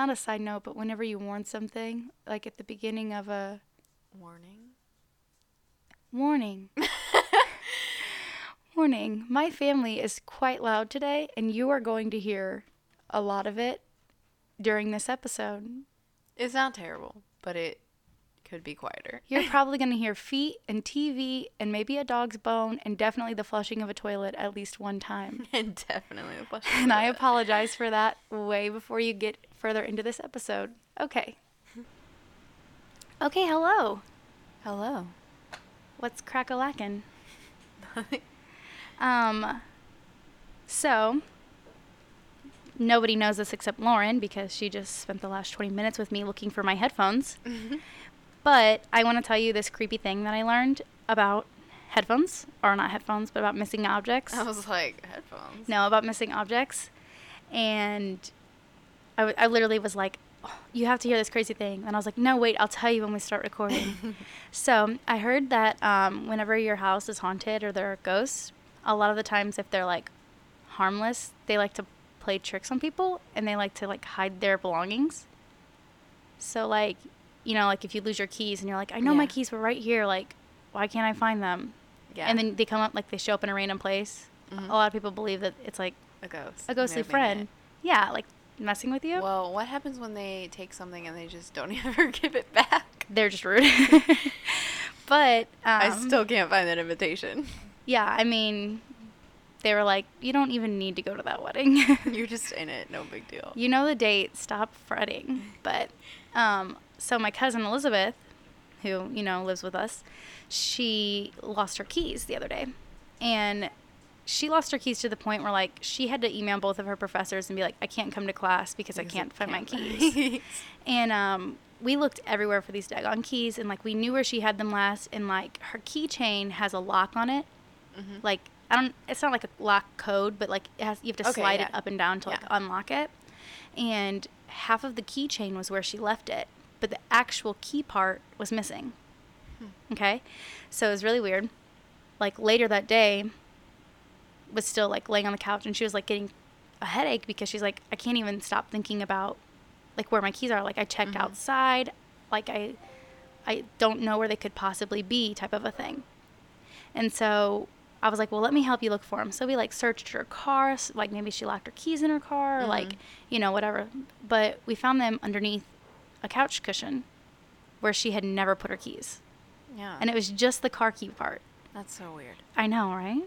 not a side note, but whenever you warn something, like at the beginning of a Warning. warning. warning. My family is quite loud today, and you are going to hear a lot of it during this episode. It's not terrible, but it could be quieter. You're probably going to hear feet and TV and maybe a dog's bone and definitely the flushing of a toilet at least one time. and definitely a flush. And I apologize for that way before you get further into this episode. Okay. Okay, hello. Hello. What's crack a lackin'? Um, so nobody knows this except Lauren because she just spent the last 20 minutes with me looking for my headphones. But I want to tell you this creepy thing that I learned about headphones, or not headphones, but about missing objects. I was like, headphones. No, about missing objects. And I, w- I literally was like, "Oh, you have to hear this crazy thing. And I was like, no, wait, I'll tell you when we start recording. so I heard that um, whenever your house is haunted or there are ghosts, a lot of the times if they're like harmless, they like to play tricks on people and they like to like hide their belongings. So like, you know, like if you lose your keys and you're like, I know my keys were right here, like, why can't I find them? Yeah. And then they come up like they show up in a random place. Mhm. A lot of people believe that it's like a ghost. a ghostly friend. it. Yeah, like messing with you. Well, what happens when they take something and they just don't ever give it back? They're just rude. but um, I still can't find that invitation. yeah, I mean, they were like, you don't even need to go to that wedding. You're just in it. No big deal. you know the date. Stop fretting. But um, so my cousin Elizabeth, who you know lives with us, she lost her keys the other day, and she lost her keys to the point where like she had to email both of her professors and be like, I can't come to class because I can't find my can't keys. And um, we looked everywhere for these daggone keys, and like we knew where she had them last. And like her keychain has a lock on it. Mhm. Like I don't, it's not like a lock code, but like it has, you have to Okay, slide it up and down to like Yeah. unlock it. And half of the keychain was where she left it, but the actual key part was missing. Hmm. Okay, so it was really weird. Like later that day, was still like laying on the couch, and she was like getting a headache because she's like, I can't even stop thinking about like where my keys are. Like I checked Mhm. outside, like I I don't know where they could possibly be, type of a thing. And so I was like, well, let me help you look for them. So we like searched her car, s- like maybe she locked her keys in her car, or like you know whatever. But we found them underneath a couch cushion where she had never put her keys, Yeah. and it was just the car key part. That's so weird. I know, right?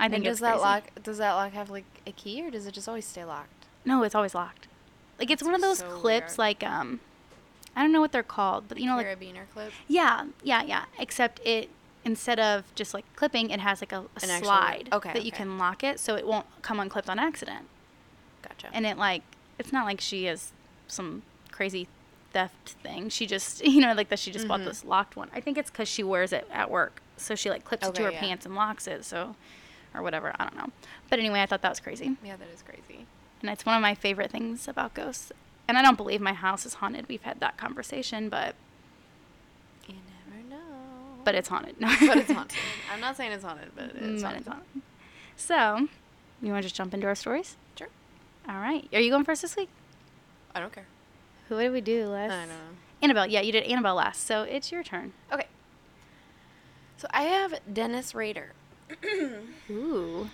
I think and does that crazy. lock does that lock have like a key or does it just always stay locked? No, it's always locked. Like it's That's one of those so clips, weird. like um, I don't know what they're called, but you know, like Carabiner clip. yeah, yeah, yeah. Except it instead of just like clipping, it has like a, a actual- slide okay, that you can lock it, so it won't come unclipped on accident. Gotcha. And it like it's not like she is some crazy theft thing. She just you know like that she just bought Mhm. this locked one. I think it's because she wears it at work, so she like clips it to her yeah. pants and locks it. So or whatever. I don't know. But anyway, I thought that was crazy. yeah, that is crazy. And it's one of my favorite things about ghosts. And I don't believe my house is haunted. We've had that conversation, but You never know. but it's haunted. but it's haunted. I'm not saying it's haunted, but it's but haunted. it's haunted. So, you want to just jump into our stories? Sure. All right. Are you going first this week? I don't care. Who did we do last? I don't know. Annabelle. Yeah, you did Annabelle last. So it's your turn. Okay. So I have Dennis Rader. Ooh.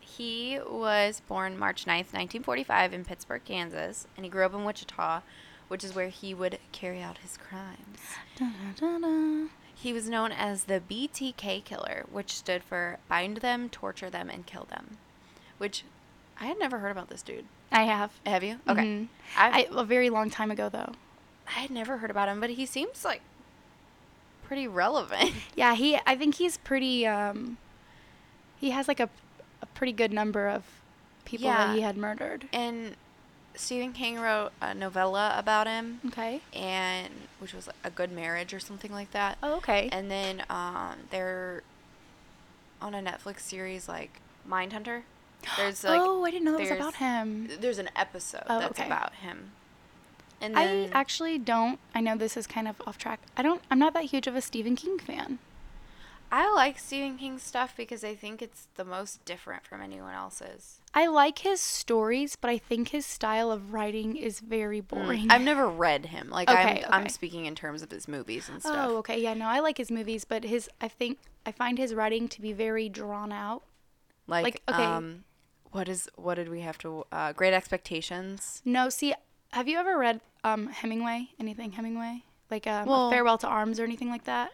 He was born March 9th, 1945 in Pittsburg, Kansas, and he grew up in Wichita, which is where he would carry out his crimes. Da-da-da-da. He was known as the BTK killer, which stood for bind them, torture them, and kill them. Which I had never heard about this dude. I have. Have you? Okay. Mhm. I, a very long time ago, though. I had never heard about him, but he seems like pretty relevant. Yeah, he. I think he's pretty. Um, he has like a, a pretty good number of people Yeah. that he had murdered. and Stephen King wrote a novella about him, Okay. and which was a good marriage or something like that. Oh, okay. And then um, they're on a Netflix series like Mindhunter. There's like oh, I didn't know that was about him. there's an episode Oh, that's okay. about him. And I actually don't. I know this is kind of off track. I don't. I'm not that huge of a Stephen King fan. I like Stephen King stuff because I think it's the most different from anyone else's. I like his stories, but I think his style of writing is very boring. Mm. I've never read him. Like Okay, I'm, I'm speaking in terms of his movies and stuff. Oh, okay. Yeah, no, I like his movies, but his I think I find his writing to be very drawn out. like, like, okay. um, what is what did we have to? Uh, Great Expectations. No, see, have you ever read um Hemingway? Anything Hemingway? Like um, Well- A Farewell to Arms or anything like that?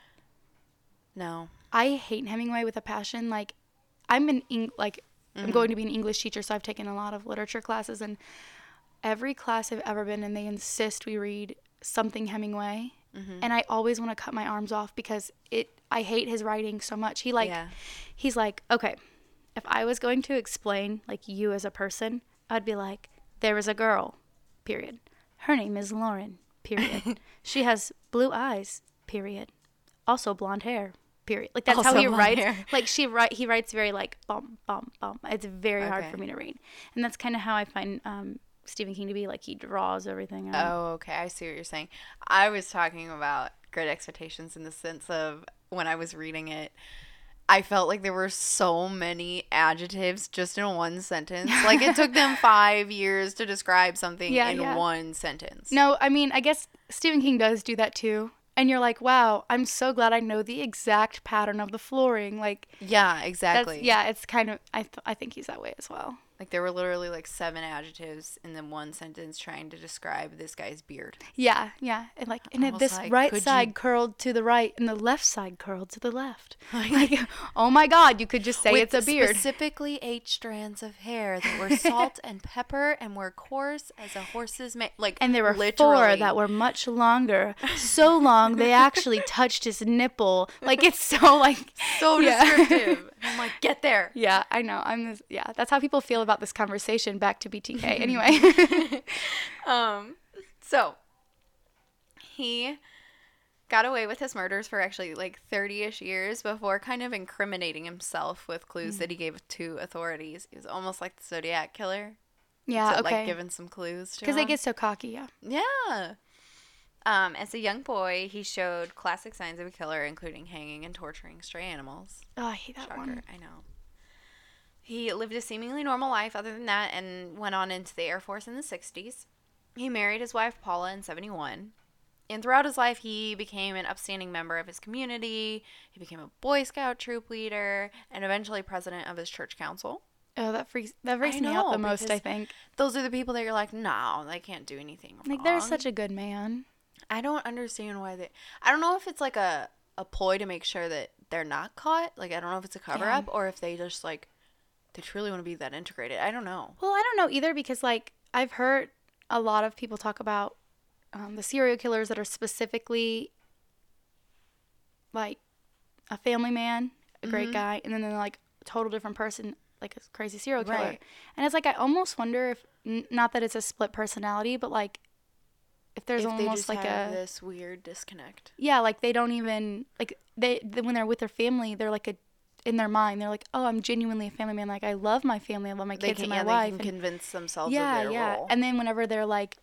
No. I hate Hemingway with a passion. Like, I'm an Eng- like I'm mm-hmm. going to be an English teacher, so I've taken a lot of literature classes, and every class I've ever been in, they insist we read something Hemingway, mm-hmm. and I always want to cut my arms off because it. I hate his writing so much. He like, Yeah. he's like, okay, if I was going to explain like you as a person, I'd be like, there is a girl, period. Her name is Lauren, period. she has blue eyes, period. Also blonde hair, period. Like that's how he writes. hair. Like she write, he writes very like bum bum bum. It's very hard for me to read, and that's kind of how I find um, Stephen King to be. Like he draws everything out. Oh, okay. I see what you're saying. I was talking about Great Expectations in the sense of when I was reading it, I felt like there were so many adjectives just in one sentence. Like it took them five years to describe something Yeah, in yeah. one sentence. No, I mean, I guess Stephen King does do that too. And you're like, wow, I'm so glad I know the exact pattern of the flooring. Like, Yeah, exactly. yeah, it's kind of, I, th- I think he's that way as well. Like there were literally like seven adjectives in the one sentence trying to describe this guy's beard. Yeah, yeah. And like, and I if was this like, right side you- curled to the right and the left side curled to the left. Like, oh my God, you could just say it's a beard. Specifically, eight strands of hair that were salt and pepper and were coarse as a horse's mane. like. And there were four that were much longer. So long they actually touched his nipple. Like it's so like so yeah. descriptive. I'm like, get there. Yeah, I know. I'm this, yeah, that's how people feel about this conversation. Back to BTK. Anyway. Um, so he got away with his murders for actually like 30ish years before kind of incriminating himself with clues that he gave to authorities. He was almost like the Zodiac killer. yeah, so, okay. like giving some clues to Because they get so cocky, yeah. Yeah. Um, as a young boy, he showed classic signs of a killer, including hanging and torturing stray animals. Oh, I hate that Shocker, one. I know. He lived a seemingly normal life other than that and went on into the Air Force in the 60s. He married his wife Paula in 71. And throughout his life, he became an upstanding member of his community. He became a Boy Scout troop leader and eventually president of his church council. Oh, that freaks that freaks I me out the most. I think Those are the people that you're like, no, they can't do anything wrong. like they're such a good man. I don't understand why they. I don't know if it's like a a ploy to make sure that they're not caught. Like I don't know if it's a cover Yeah. up or if they just like they truly want to be that integrated. I don't know. Well, I don't know either because like I've heard a lot of people talk about um, the serial killers that are specifically like a family man, a great Mm-hmm. guy, and then they're like a total different person, like a crazy serial killer. Right. And it's like I almost wonder if n- not that it's a split personality, but like if there's if they almost just like have a this weird disconnect. yeah, like they don't even like they, they when they're with their family, they're like a in their mind, they're like, oh, I'm genuinely a family man. Like I love my family, I love my kids can, and my yeah, wife. they can and- convince themselves yeah, of their yeah. role. And then whenever they're like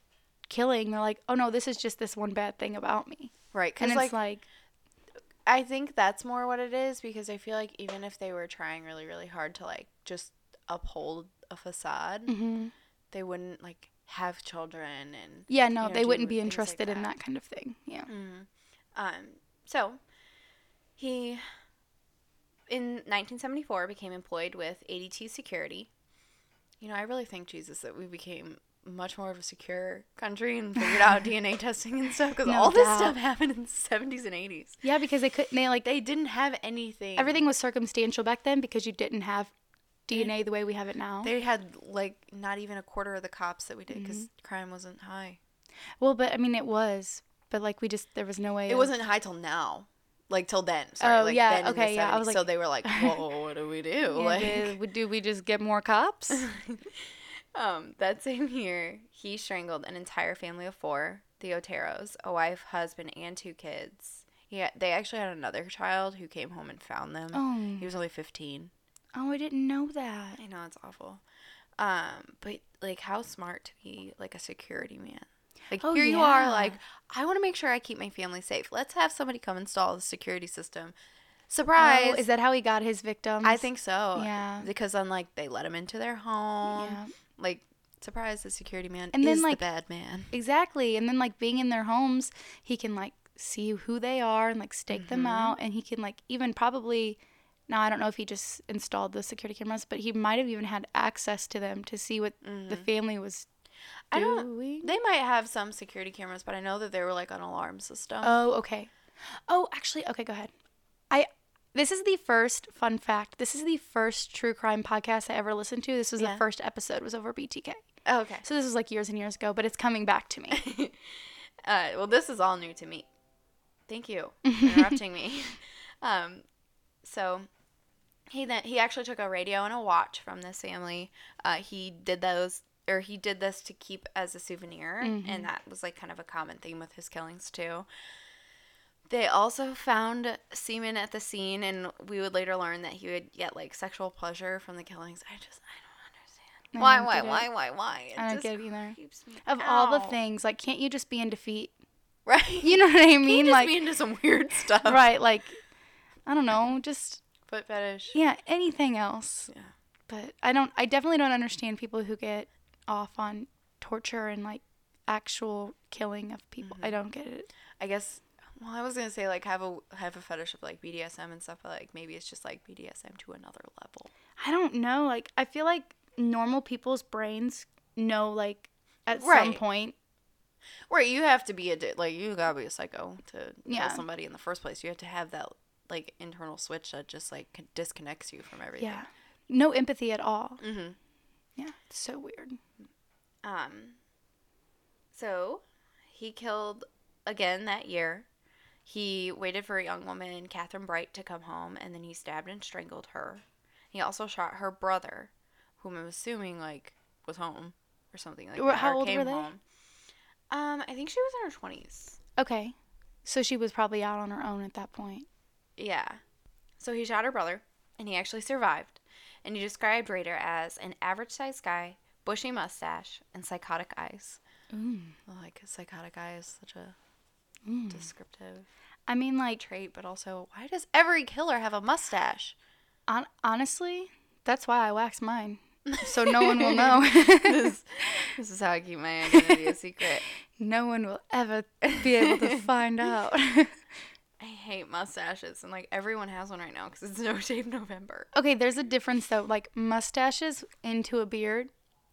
killing, they're like, oh no, this is just this one bad thing about me. right, And because it's like, like, I think that's more what it is because I feel like even if they were trying really really hard to like just uphold a facade, mhm. they wouldn't like have children and yeah, no, you know, they wouldn't be things like interested in that. kind of thing. Yeah. Um, so he in 1974 became employed with ADT Security. You know, I really think Jesus that we became much more of a secure country and figured out DNA testing and stuff because No all this stuff happened in the 70s and 80s. Yeah, because they couldn't they like They didn't have anything. everything was circumstantial back then because you didn't have DNA the way we have it now. They had like not even a quarter of the cops that we did because Mm-hmm. crime wasn't high. well, but I mean it was, but like we just there was no way. It of- wasn't high till now. Like till then. Sorry. Oh, like yeah, then okay, yeah, I was 70s. so they were like, "Whoa, what do we do?" Yeah, like, did, do we just get more cops? Um, that same year, he strangled an entire family of four, the Oteros, a wife, husband, and two kids. Yeah, they actually had another child who came home and found them. Oh. He was only 15. Oh, I didn't know that. I know it's awful. Um, but like how smart to be like a security man. Like Oh, here you are like I want to make sure I keep my family safe. Let's have somebody come install the security system Surprise! Oh, is that how he got his victims? I think so. Yeah. Because then, like, they let him into their home. Yeah. Like, surprise, the security man And then, is like- the bad man. Exactly. And then like being in their homes, he can like see who they are and like stake them Mm-hmm. out and he can like even probably now I don't know if he just installed the security cameras, but he might have even had access to them to see what the family was Mm-hmm. I don't- doing. They might have some security cameras, but I know that they were like an alarm system. Oh, okay. Oh, actually, okay, go ahead. I this is the first fun fact. This is the first true crime podcast I ever listened to. This was Yeah. the first episode was over BTK. Oh, okay. So this was like years and years ago, but it's coming back to me. Uh, well, this is all new to me. Thank you for interrupting me. Um, so he then he actually took a radio and a watch from this family. Uh, he did those, or he did this to keep as a souvenir, and that was like kind of a common theme with his killings too. They also found semen at the scene, and we would later learn that he would get like sexual pleasure from the killings. I just I don't understand. Why, why, why, why, why? I don't get it either. Of all the things, like can't you just be in defeat? right? You know what I mean? you just like be into some weird stuff. right, like I don't know, just Foot fetish. yeah, anything else. Yeah. But I don't I definitely don't understand people who get off on torture and like actual killing of people. Mm-hmm. I don't get it. I guess. Well, I was gonna say like have a have a fetish of like BDSM and stuff, but like maybe it's just like BDSM to another level. I don't know. Like I feel like normal people's brains know like at some point. Right, you have to be a like you gotta be a psycho to Yeah. kill somebody in the first place. You have to have that like internal switch that just like disconnects you from everything. Yeah. No empathy at all. Mm-hmm. Yeah. It's so weird. Um. So, he killed again that year. He waited for a young woman, Catherine Bright, to come home, and then he stabbed and strangled her. He also shot her brother, whom I'm assuming like was home or something like that. how old came were they? Home. Um, I think she was in her twenties. Okay. So she was probably out on her own at that point. Yeah. So he shot her brother, and he actually survived. And he described Rader as an average-sized guy, bushy mustache, and psychotic eyes. Mm. Like psychotic eyes, such a Mm. descriptive I mean, like, trait, but also why does every killer have a mustache? on- honestly, that's why I wax mine. So no one will know. this, this is how I keep my identity a secret. no one will ever be able to find out. Hate mustaches, and like everyone has one right now because it's No Shave November. okay, there's a difference though. Like mustaches into a beard,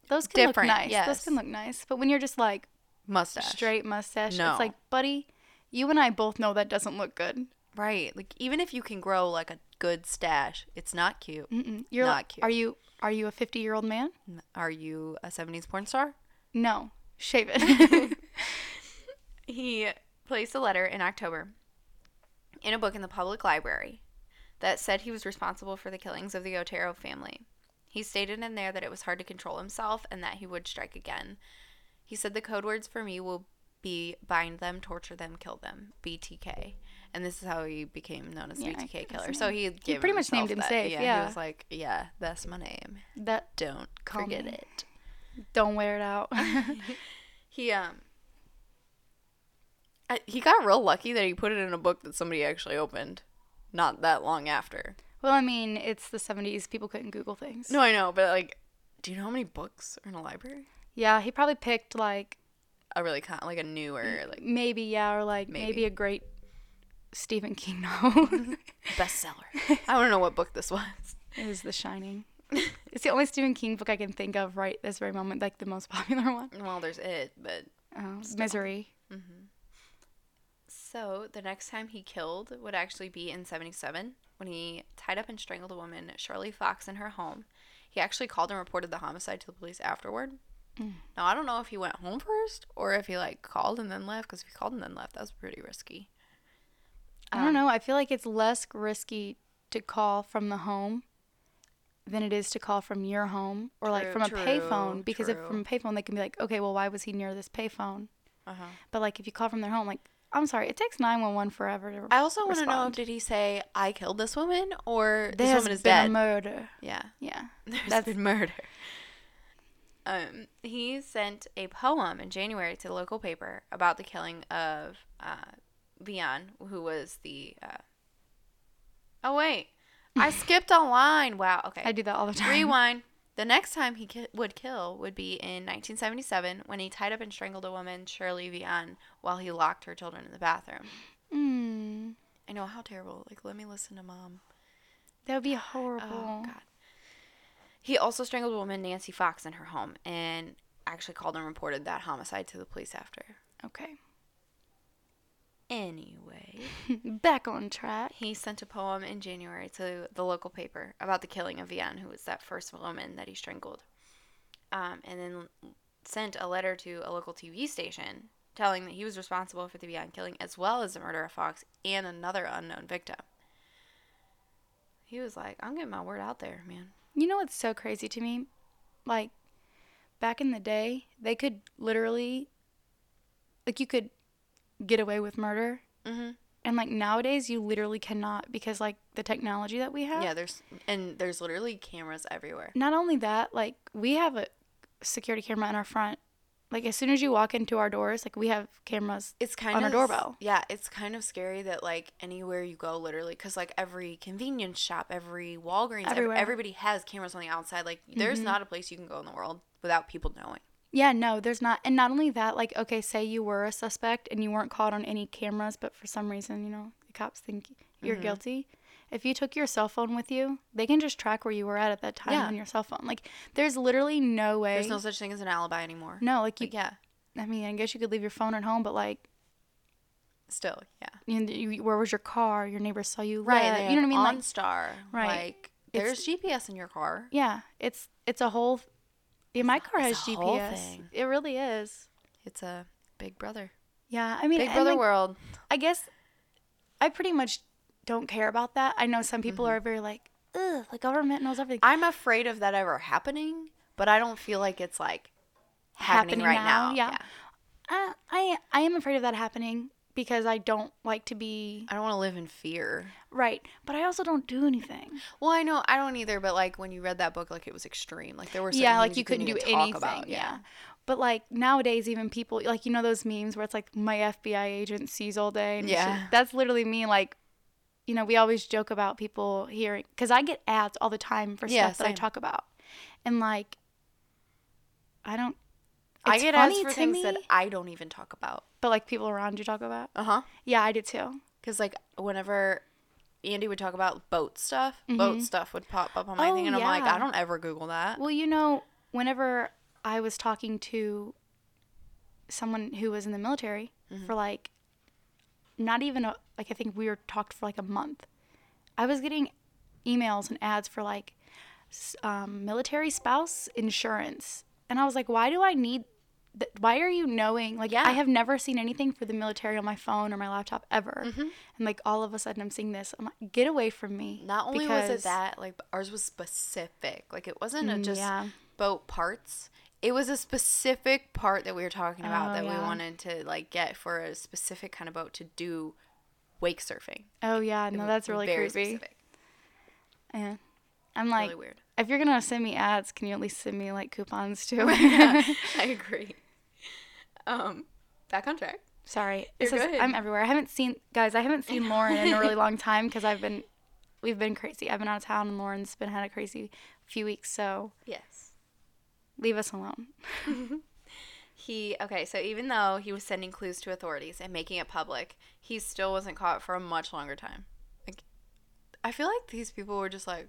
those can Different, look nice. Yes. Those can look nice. But when you're just like Mustache, straight mustache, No. it's like, buddy, you and I both know that doesn't look good. right? Like even if you can grow like a good stash, it's not cute. Mm-mm. You're Not like, cute. are you are you a 50 year old man? Are you a '70s porn star? No, shave it. He placed a letter in October in a book in the public library that said he was responsible for the killings of the Otero family. He stated in there that it was hard to control himself and that he would strike again. He said the code words for me will be bind them, torture them, kill them, BTK. And this is how he became known as Yeah, BTK killer. So he given pretty much named himself Yeah, yeah. he was like, yeah, that's my name. that Don't forget me. it. don't wear it out. He um he got real lucky that he put it in a book that somebody actually opened not that long after. well, I mean, it's the 70s. People couldn't Google things. No, I know, but like do you know how many books are in a library? Yeah, he probably picked like A really kind like a newer like maybe yeah, or like maybe, Maybe. a great Stephen King novel. bestseller. I want to know what book this was. it was The Shining. It's the only Stephen King book I can think of right this very moment, like the most popular one. Well, there's it, but Oh, Misery. Mm-hmm. So the next time he killed would actually be in 77 when he tied up and strangled a woman, Shirley Fox, in her home. He actually called and reported the homicide to the police afterward. Now I don't know if he went home first or if he like called and then left. Because if he called and then left, that was pretty risky. I Um, don't know. I feel like it's less risky to call from the home than it is to call from your home or like True, from a payphone because if from a payphone they can be like, okay, well, why was he near this payphone? Uh huh. But like if you call from their home, like I'm sorry, it takes nine one one forever to. I also want to know. Did he say I killed this woman or this There's woman is been dead? a murder. yeah, Yeah, there's That's- been murder. Um, he sent a poem in January to the local paper about the killing of uh, Vian, who was the uh, Oh wait, I skipped a line. Wow. Okay. I do that all the time. Rewind. The next time he ki- would kill would be in 1977 when he tied up and strangled a woman, Shirley Vian, while he locked her children in the bathroom. Mm, I know how terrible. Like, let me listen to mom. that would be horrible. Oh God. He also strangled a woman, Nancy Fox, in her home, and actually called and reported that homicide to the police after. Okay. Anyway, Back on track. he sent a poem in January to the local paper about the killing of Vian, who was that first woman that he strangled. Um, and then sent a letter to a local TV station telling that he was responsible for the Vian killing as well as the murder of Fox and another unknown victim. He was like, I'm getting my word out there, man. You know what's so crazy to me? Like, back in the day, they could literally, like, you could get away with murder. Mm-hmm. And, like, nowadays, you literally cannot because, like, the technology that we have. Yeah, there's and there's literally cameras everywhere. Not only that, like, we have a security camera in our front. Like, as soon as you walk into our doors, like, we have cameras. It's kind On of our doorbell. Yeah, it's kind of scary that like anywhere you go, literally, because like every convenience shop, every Walgreens, ev- Everywhere. everybody has cameras on the outside. Like, there's Mhm. not a place you can go in the world without people knowing. Yeah, no, there's not. And not only that, like, okay, say you were a suspect and you weren't caught on any cameras, but for some reason, you know, the cops think you're Mhm. guilty. If you took your cell phone with you, they can just track where you were at at that time Yeah. on your cell phone. Like, there's literally no way. There's no such thing as an alibi anymore. no, like, you, Like, yeah, I mean, I guess you could leave your phone at home, but, like, still, yeah. you, you, where was your car? Your neighbors saw you Right. they You know what I mean? have Like, OnStar. Right. Like, there's GPS in your car. yeah, it's it's a whole. Yeah, my car has it's a whole GPS. It really is. It's a Big Brother. Yeah, I mean, Big Brother like, world. I guess I pretty much don't care about that. I know some people Mm-hmm. are very like, ugh, the government knows everything. I'm afraid of that ever happening, but I don't feel like it's like happening, Happening right now, now. yeah. Uh, I I am afraid of that happening because I don't like to be I don't want to live in fear. right, but I also don't do anything. Well, I know I don't either, but like when you read that book, like it was extreme. Like there were yeah, like you couldn't do anything. about. yeah. But like nowadays, even people like you know those memes where it's like my FBI agent sees all day. And Yeah. shit? that's literally me. Like, you know, we always joke about people hearing because I get ads all the time for Yeah, stuff that I talk about, and like, I don't. I get funny for things me, that I don't even talk about. but like people around you talk about. Uh huh. Yeah, I do too. Because like whenever Andy would talk about boat stuff, boat Mhm. stuff would pop up on my Oh, thing, and I'm like. I don't ever Google that. Well, you know, whenever I was talking to someone who was in the military Mm-hmm. for like not even a like I think we were talked for like a month. I was getting emails and ads for like um, military spouse insurance, and I was like, why do I need? Th- why are you knowing? Like, Yeah. I have never seen anything for the military on my phone or my laptop ever, Mhm. and like all of a sudden I'm seeing this. I'm like, get away from me. Not only was it that, like ours was specific. Like it wasn't a Mm, just yeah. boat parts. It was a specific part that we were talking about Oh, that we wanted to like get for a specific kind of boat to do wake surfing. Oh yeah, no, that's really very creepy. Specific. Yeah. I'm like, really weird. if you're gonna send me ads, can you at least send me like coupons too? I agree. Um, back on track. Sorry, You're this is. I'm everywhere. I haven't seen guys. I haven't seen Lauren in a really long time because I've been, we've been crazy. I've been out of town and Lauren's been had a crazy few weeks. So Yes. leave us alone. He okay, so even though he was sending clues to authorities and making it public, he still wasn't caught for a much longer time. Like I feel like these people were just like,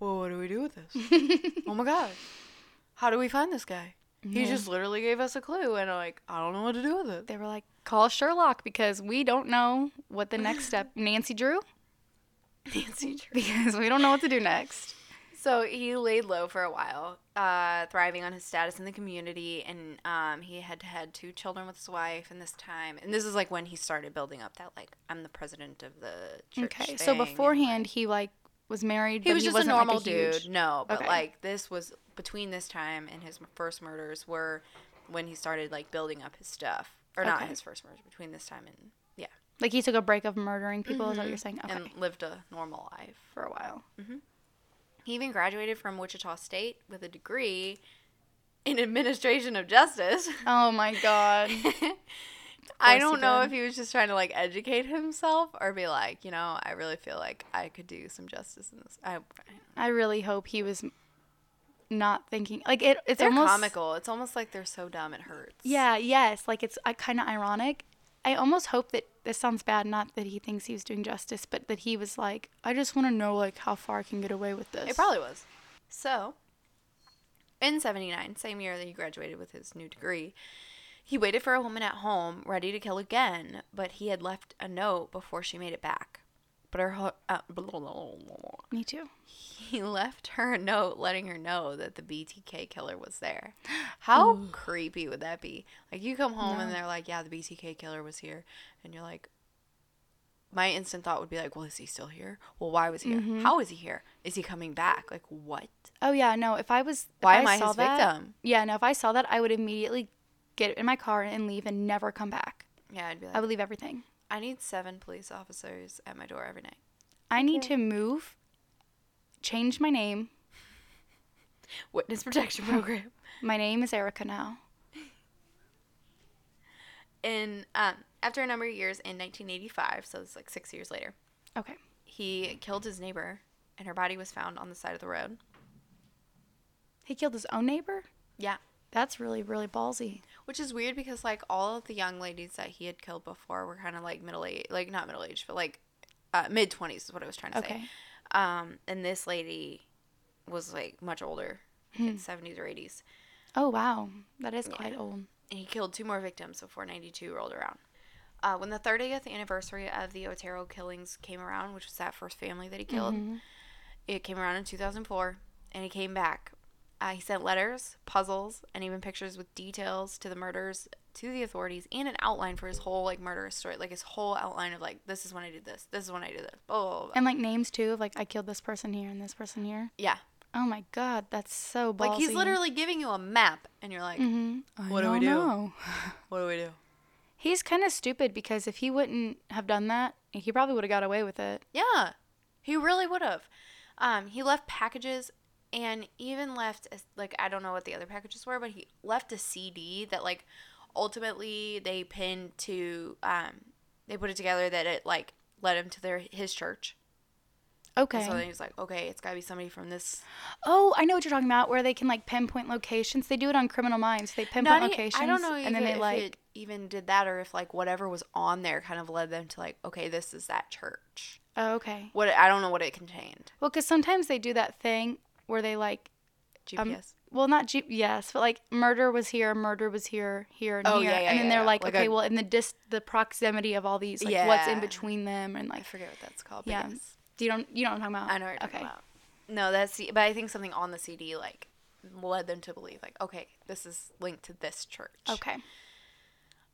Well, what do we do with this? oh my god. How do we find this guy? He Yeah. just literally gave us a clue and I'm like, I don't know what to do with it. They were like, call Sherlock because we don't know what the next step. Nancy Drew Nancy Drew. because we don't know what to do next. So he laid low for a while, uh, thriving on his status in the community, and um, he had had two children with his wife. And this time, and this is like when he started building up that like I'm the president of the church. Okay, so and, beforehand like- he like was married. he was just a wasn't, like, normal huge- dude. No, but Okay. like this was between this time and his first murders were when he started like building up his stuff, or not his first murders. Between this time and yeah, Like he took a break of murdering people. Is that what mm-hmm. you're saying? Okay, and lived a normal life. for a while. Mm-hmm. He even graduated from Wichita State with a degree in administration of justice. Oh my god. I don't know if he was just trying to like educate himself or be like, you know, I really feel like I could do some justice in this. I, I really hope he was not thinking like it. It's they're almost comical. It's almost like they're so dumb it hurts. Yeah, yes. Like it's uh, kind of ironic. I almost hope that this sounds bad, not that he thinks he was doing justice, but that he was like, I just want to know like how far I can get away with this. It probably was. So, in 79, same year that he graduated with his new degree, he waited for a woman at home ready to kill again, but he had left a note before she made it back. But her ho- uh, Me too. he left her a note letting her know that the BTK killer was there. How creepy would that be? Like you come home and they're like, "Yeah, the BTK killer was here," and you're like, my instant thought would be like, "Well, is he still here? Well, why was he here? Mhm. How is he here? Is he coming back? Like what? Oh yeah, no. If I was, Why I am I saw his that, victim?" Yeah, no. If I saw that, I would immediately get in my car and leave and never come back. Yeah, I'd be like, I would leave everything. I need seven police officers at my door every night. I need to move, change my name. Witness protection program. My name is Erica now. And um, after a number of years in 1985, so it's like six years later, Okay. he killed his neighbor, and her body was found on the side of the road. He killed his own neighbor. Yeah. That's really really ballsy. Which is weird because like all of the young ladies that he had killed before were kind of like middle age, like not middle age, but like uh, mid twenties is what I was trying to Okay. say. Um, and this lady was like much older, Hmm. seventies or eighties, Oh wow, that is Yeah. quite old. and he killed two more victims before ninety two rolled around. Uh, when the 30th anniversary of the Otero killings came around, which was that first family that he killed, Mhm. it came around in 2004, and he came back. Uh, he sent letters, puzzles, and even pictures with details to the murders to the authorities and an outline for his whole like murderous story, like his whole outline of like this is when I did this, this is when I did this, blah blah blah. blah. And like names too of like I killed this person here and this person here. yeah, Oh my god, that's so ballsy. like he's literally giving you a map, and you're like, hmm What do we do? what do we do? He's kind of stupid because if he wouldn't have done that, he probably would have got away with it. Yeah, he really would have. Um, he left packages and even left a, like I don't know what the other packages were, but he left a CD that like ultimately they pinned to um they put it together that it like led him to their his church. Okay. And so then he was like, okay, it's got to be somebody from this. oh, I know what you're talking about. Where they can like pinpoint locations. They do it on Criminal Minds. They pinpoint Not locations. I don't know and then if they like. it even did that or if like whatever was on there kind of led them to like, okay, this is that church. oh, okay. What I don't know what it contained. Well, because sometimes they do that thing where they like. Um, GPS. Well, not G- yes, but like murder was here, murder was here, here, and Oh, here, yeah, yeah, and then yeah, they're like, Like okay, a- well, in the dis the proximity of all these, like what's in between them, and I like, forget what that's called. Yeah. yes. do you don't you know what I'm talking about? I know what you're talking okay. about. No, that's but I think something on the CD like led them to believe like, okay, this is linked to this church. Okay.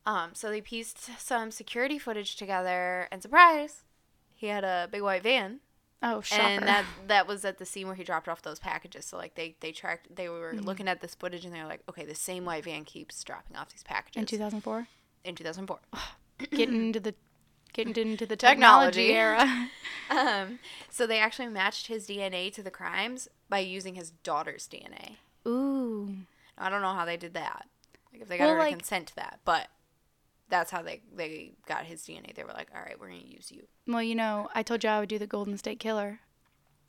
Um, so they pieced some security footage together, and surprise, he had a big white van, Oh, shocker. and that that was at the scene where he dropped off those packages. So like they they tracked, they were Mm-hmm. looking at this footage, and they were like, okay, the same white van keeps dropping off these packages in 2004, in 2004. getting into the getting into the Technology. technology era. um, so they actually matched his DNA to the crimes by using his daughter's DNA. Ooh. I don't know how they did that. Like if they got Well, her to like- consent to that, but that's how they they got his DNA. They were like, "All right, we're gonna use you." Well, you know, I told you I would do the Golden State Killer.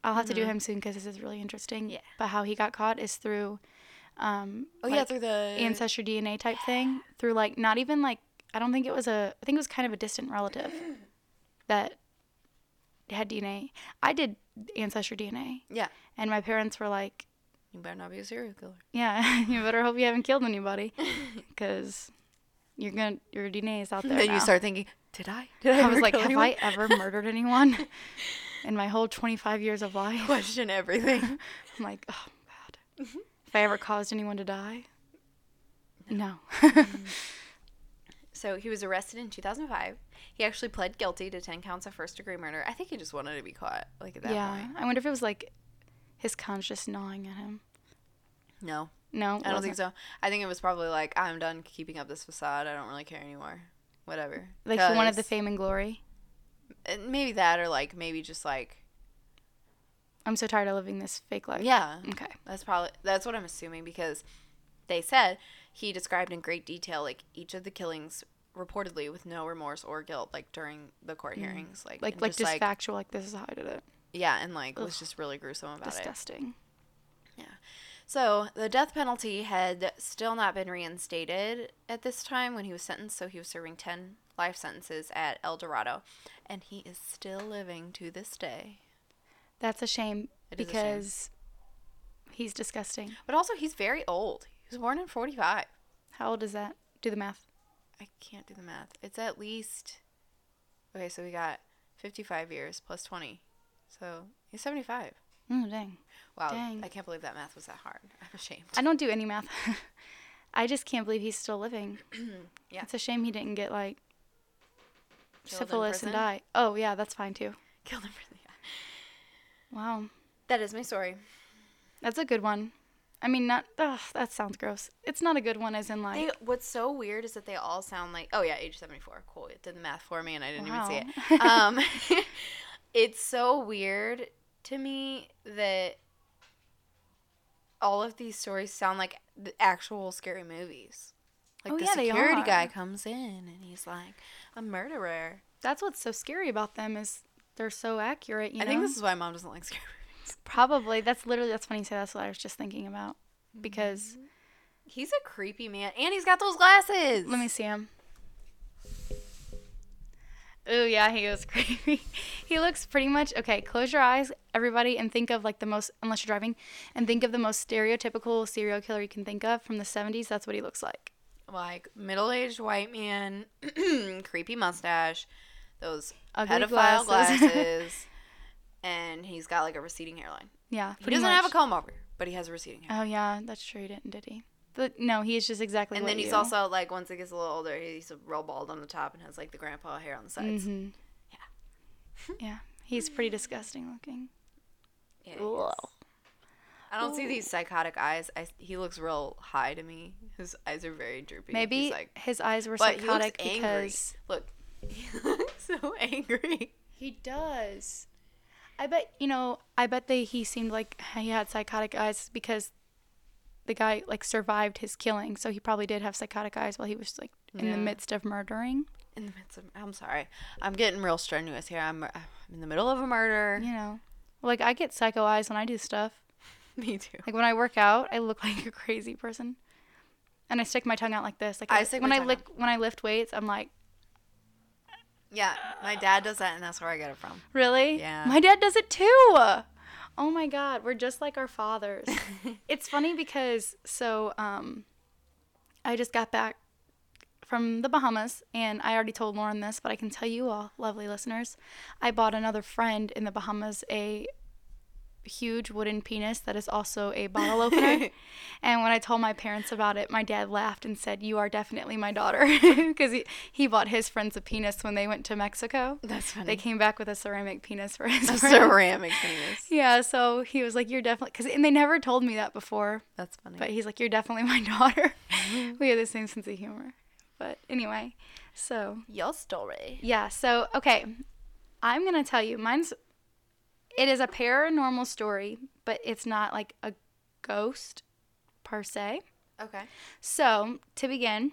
I'll have to do him soon because this is really interesting. Mm-hmm. Yeah. But how he got caught is through, um, Oh yeah, through the ancestry DNA type thing. Through like not even like I don't think it was a I think it was kind of a distant relative that had DNA. I did ancestry DNA, Yeah, and my parents were like, you better not be a serial killer. "Yeah, you better hope you haven't killed anybody, because you're gonna your DNA is out there." then now." you start thinking, "Did I? Did I?" I was like, have anyone?" I ever murdered anyone in my whole 25 years of life? question everything? I'm like, oh God. If I ever caused anyone to die? No. Mm-hmm. so he was arrested in 2005. He actually pled guilty to 10 counts of first degree murder. I think he just wanted to be caught. Like at that yeah. point. I wonder if it was like his conscience gnawing at him. No, No. I don't think so. I think it was probably like, I'm done keeping up this facade. I don't really care anymore. Whatever. Like he wanted the fame and glory. maybe that, or like maybe just like, I'm so tired of living this fake life. yeah, Okay. that's probably that's what I'm assuming because they said he described in great detail like each of the killings reportedly with no remorse or guilt, like during the court hearings, like Mm. Like like just, factual. Like this is how I did it. yeah, and like was just really gruesome about it. Disgusting. So the death penalty had still not been reinstated at this time when he was sentenced. So he was serving ten life sentences at El Dorado, and he is still living to this day. That's a shame It is a shame. because he's disgusting. But also, he's very old. He was born in forty-five. How old is that? Do the math. I can't do the math. It's at least okay. So we got fifty-five years plus twenty, so he's seventy-five. Oh dang. Wow, Dang. I can't believe that math was that hard. I'm ashamed. I don't do any math. I just can't believe he's still living. Yeah. It's a shame he didn't get like Killed syphilis and die. Oh yeah, that's fine too. Killed him. for the- Wow. That is my story. That's a good one. I mean, not. Ugh, that sounds gross. It's not a good one, as in like. They, what's so weird is that they all sound like oh yeah, age seventy four. Cool. It did the math for me and I didn't even see it. Um, it's so weird to me that all of these stories sound like the actual scary movies. Like Oh, the yeah, security guy comes in and he's like a murderer. That's what's so scary about them is they're so accurate. You I know. think this is why mom doesn't like scary movies. probably that's literally that's funny you say that's what I was just thinking about because mm-hmm. He's a creepy man, and he's got those glasses. let me see him. Oh yeah, he was creepy. he looks pretty much okay. Close your eyes, everybody, and think of like the most unless you're driving, and think of the most stereotypical serial killer you can think of from the '70s. That's what he looks like. like middle-aged white man, creepy mustache, those Ugly pedophile glasses. glasses, and he's got like a receding hairline. Yeah, He doesn't have a comb over, but he has a receding hair. Oh yeah, that's true. He didn't, did he? But no, he is just exactly. and then he's you- also like once he gets a little older, he's real bald on the top and has like the grandpa hair on the sides. Mhm. Yeah. Yeah, he's pretty disgusting looking. Yeah, he Ugh. is. I don't see these psychotic eyes. I, he looks real high to me. His eyes are very droopy. Maybe He's like, his eyes were but he looks psychotic angry. because Look, he looks so angry. he does. I bet you know. I bet they he seemed like he had psychotic eyes because the guy like survived his killing, so he probably did have psychotic eyes while he was like in Yeah. the midst of murdering. in the midst of I'm sorry. I'm getting real strenuous here. I'm, I'm in the middle of a murder. You know, like I get psycho eyes when I do stuff. Me too. Like when I work out, I look like a crazy person, and I stick my tongue out like this. Like I I, stick when I lick when I lift weights, I'm like, Yeah, my dad does that and that's where I get it from. really? Yeah. My dad does it too. Oh my god, we're just like our fathers. it's funny because so um, I just got back from the Bahamas, and I already told Lauren this, but I can tell you all, lovely listeners, I bought another friend in the Bahamas a huge wooden penis that is also a bottle opener. and when I told my parents about it, my dad laughed and said, "You are definitely my daughter," because he he bought his friends a penis when they went to Mexico. That's funny. They came back with a ceramic penis for his a friends. ceramic penis. Yeah, so he was like, "You're definitely," because and they never told me that before. That's funny. But he's like, "You're definitely my daughter." we have the same sense of humor. But anyway, so Your story. yeah, so okay, I'm gonna tell you. Mine's it is a paranormal story, but it's not like a ghost per se. Okay. So to begin,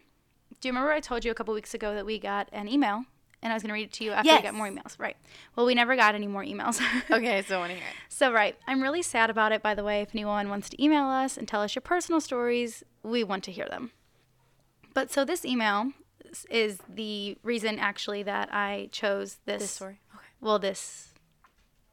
do you remember I told you a couple weeks ago that we got an email? And I was going to read it to you after we Yes. got more emails. Right. Well, we never got any more emails. Okay, so I want to hear it. So, right. I'm really sad about it, by the way. If anyone wants to email us and tell us your personal stories, we want to hear them. But so, this email is- is the reason actually that I chose this, This story. Okay. Well, this,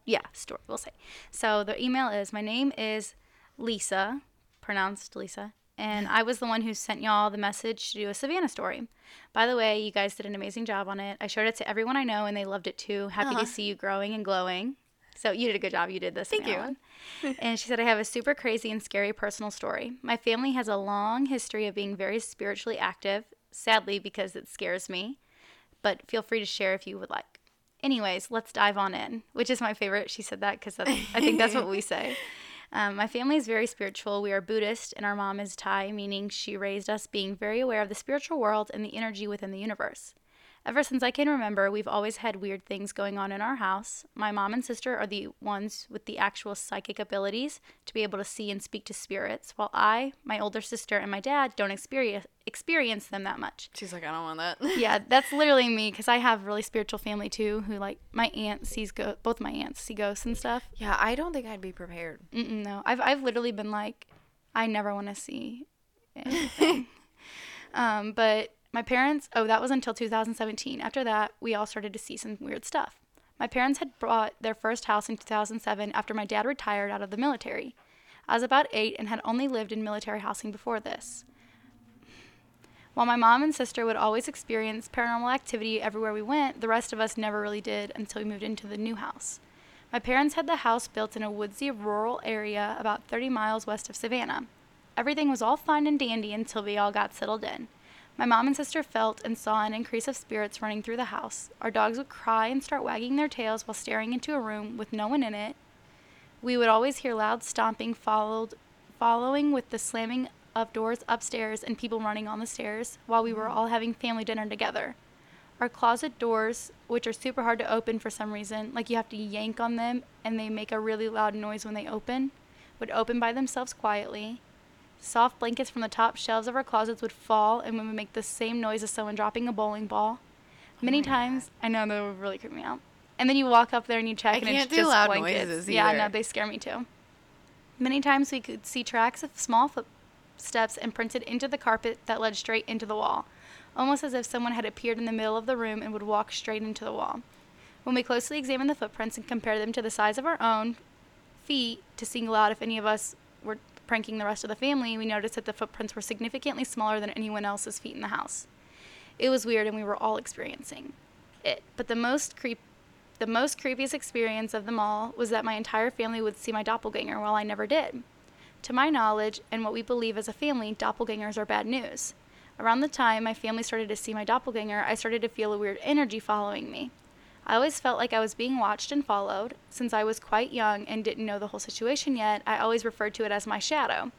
yeah, story, we'll say. So, the email is My name is Lisa, pronounced Lisa. And I was the one who sent y'all the message to do a Savannah story. By the way, you guys did an amazing job on it. I showed it to everyone I know, and they loved it too. Happy Aw. to see you growing and glowing. So you did a good job. You did this. Thank you. And she said, I have a super crazy and scary personal story. My family has a long history of being very spiritually active, sadly, because it scares me. But feel free to share if you would like. Anyways, let's dive on in, which is my favorite. She said that because I think that's what we say. Um, my family is very spiritual. We are Buddhist, and our mom is Thai, meaning she raised us being very aware of the spiritual world and the energy within the universe. Ever since I can remember, we've always had weird things going on in our house. My mom and sister are the ones with the actual psychic abilities to be able to see and speak to spirits, while I, my older sister, and my dad don't experience experience them that much. She's like, I don't want that. yeah, that's literally me because I have really spiritual family too. Who like my aunt sees go both my aunts see ghosts and stuff. Yeah, I don't think I'd be prepared. Mm-mm, no, I've I've literally been like, I never want to see anything. um, but my parents, oh, that was until 2017. After that, we all started to see some weird stuff. My parents had bought their first house in 2007 after my dad retired out of the military. I was about eight and had only lived in military housing before this. While my mom and sister would always experience paranormal activity everywhere we went, the rest of us never really did until we moved into the new house. My parents had the house built in a woodsy rural area about 30 miles west of Savannah. Everything was all fine and dandy until we all got settled in. My mom and sister felt and saw an increase of spirits running through the house. Our dogs would cry and start wagging their tails while staring into a room with no one in it. We would always hear loud stomping followed following with the slamming of doors upstairs and people running on the stairs while we were all having family dinner together. Our closet doors, which are super hard to open for some reason, like you have to yank on them and they make a really loud noise when they open, would open by themselves quietly. Soft blankets from the top shelves of our closets would fall and we would make the same noise as someone dropping a bowling ball. Oh Many my times, I know that would really creep me out. And then you walk up there and you check I and can't it's do just loud blankets. noises Yeah, either. no, they scare me too. Many times we could see tracks of small footsteps imprinted into the carpet that led straight into the wall, almost as if someone had appeared in the middle of the room and would walk straight into the wall. When we closely examined the footprints and compared them to the size of our own feet to single out if any of us were pranking the rest of the family, we noticed that the footprints were significantly smaller than anyone else's feet in the house. It was weird and we were all experiencing it. But the most creep the most creepiest experience of them all was that my entire family would see my doppelganger while I never did. To my knowledge, and what we believe as a family, doppelgangers are bad news. Around the time my family started to see my doppelganger, I started to feel a weird energy following me. I always felt like I was being watched and followed. Since I was quite young and didn't know the whole situation yet, I always referred to it as my shadow.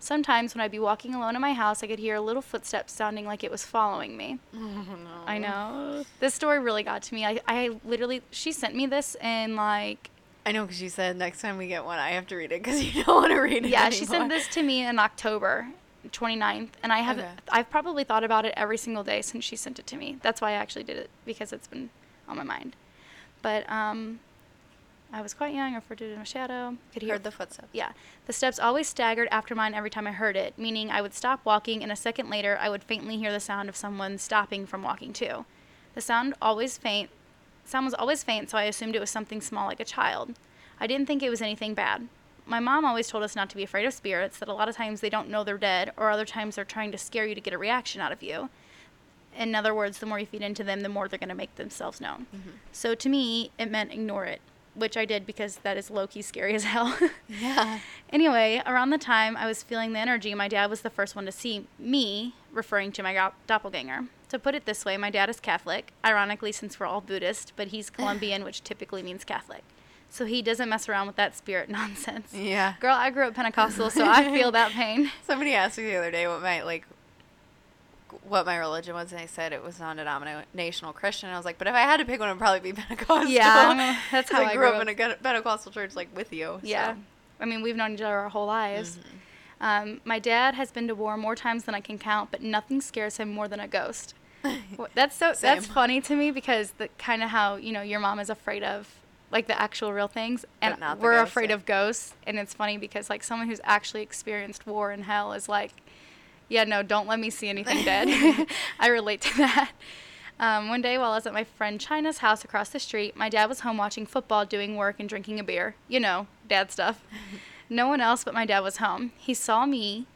Sometimes when I'd be walking alone in my house, I could hear a little footstep sounding like it was following me. Oh, no. I know. This story really got to me. I, I literally, she sent me this in like, I know because she said next time we get one, I have to read it because you don't want to read it. yeah, she sent this to me in October 29th. And I have, Okay. I've probably thought about it every single day since she sent it to me. That's why I actually did it because it's been on my mind. But, um, I was quite young, I it in a shadow. Could hear Heard the footsteps. Yeah. The steps always staggered after mine every time I heard it, meaning I would stop walking and a second later I would faintly hear the sound of someone stopping from walking too. The sound always faint. Sound was always faint, so I assumed it was something small like a child. I didn't think it was anything bad. My mom always told us not to be afraid of spirits, that a lot of times they don't know they're dead, or other times they're trying to scare you to get a reaction out of you. In other words, the more you feed into them, the more they're going to make themselves known. Mm-hmm. So to me, it meant ignore it, which I did because that is low key scary as hell. Yeah. Anyway, around the time I was feeling the energy, my dad was the first one to see me, referring to my doppelganger. To put it this way, my dad is Catholic, ironically, since we're all Buddhist, but he's Colombian, which typically means Catholic. So he doesn't mess around with that spirit nonsense. Yeah. Girl, I grew up Pentecostal, so I feel that pain. Somebody asked me the other day what my like what my religion was, and I said it was non-denominational Christian. I was like, but if I had to pick one, it'd probably be Pentecostal. Yeah, that's how I I grew grew up in a Pentecostal church, like with you. Yeah. so. I mean, we've known each other our whole lives. Um, my dad has been to war more times than I can count, but nothing scares him more than a ghost. That's so that's funny to me because the kind of how you know your mom is afraid of like the actual real things, and But not the we're ghosts, afraid yeah. of ghosts. And it's funny because like someone who's actually experienced war and hell is like, yeah, no, don't let me see anything dead. I relate to that. Um, one day while I was at my friend China's house across the street, my dad was home watching football, doing work, and drinking a beer. You know, dad stuff. no one else but my dad was home. He saw me,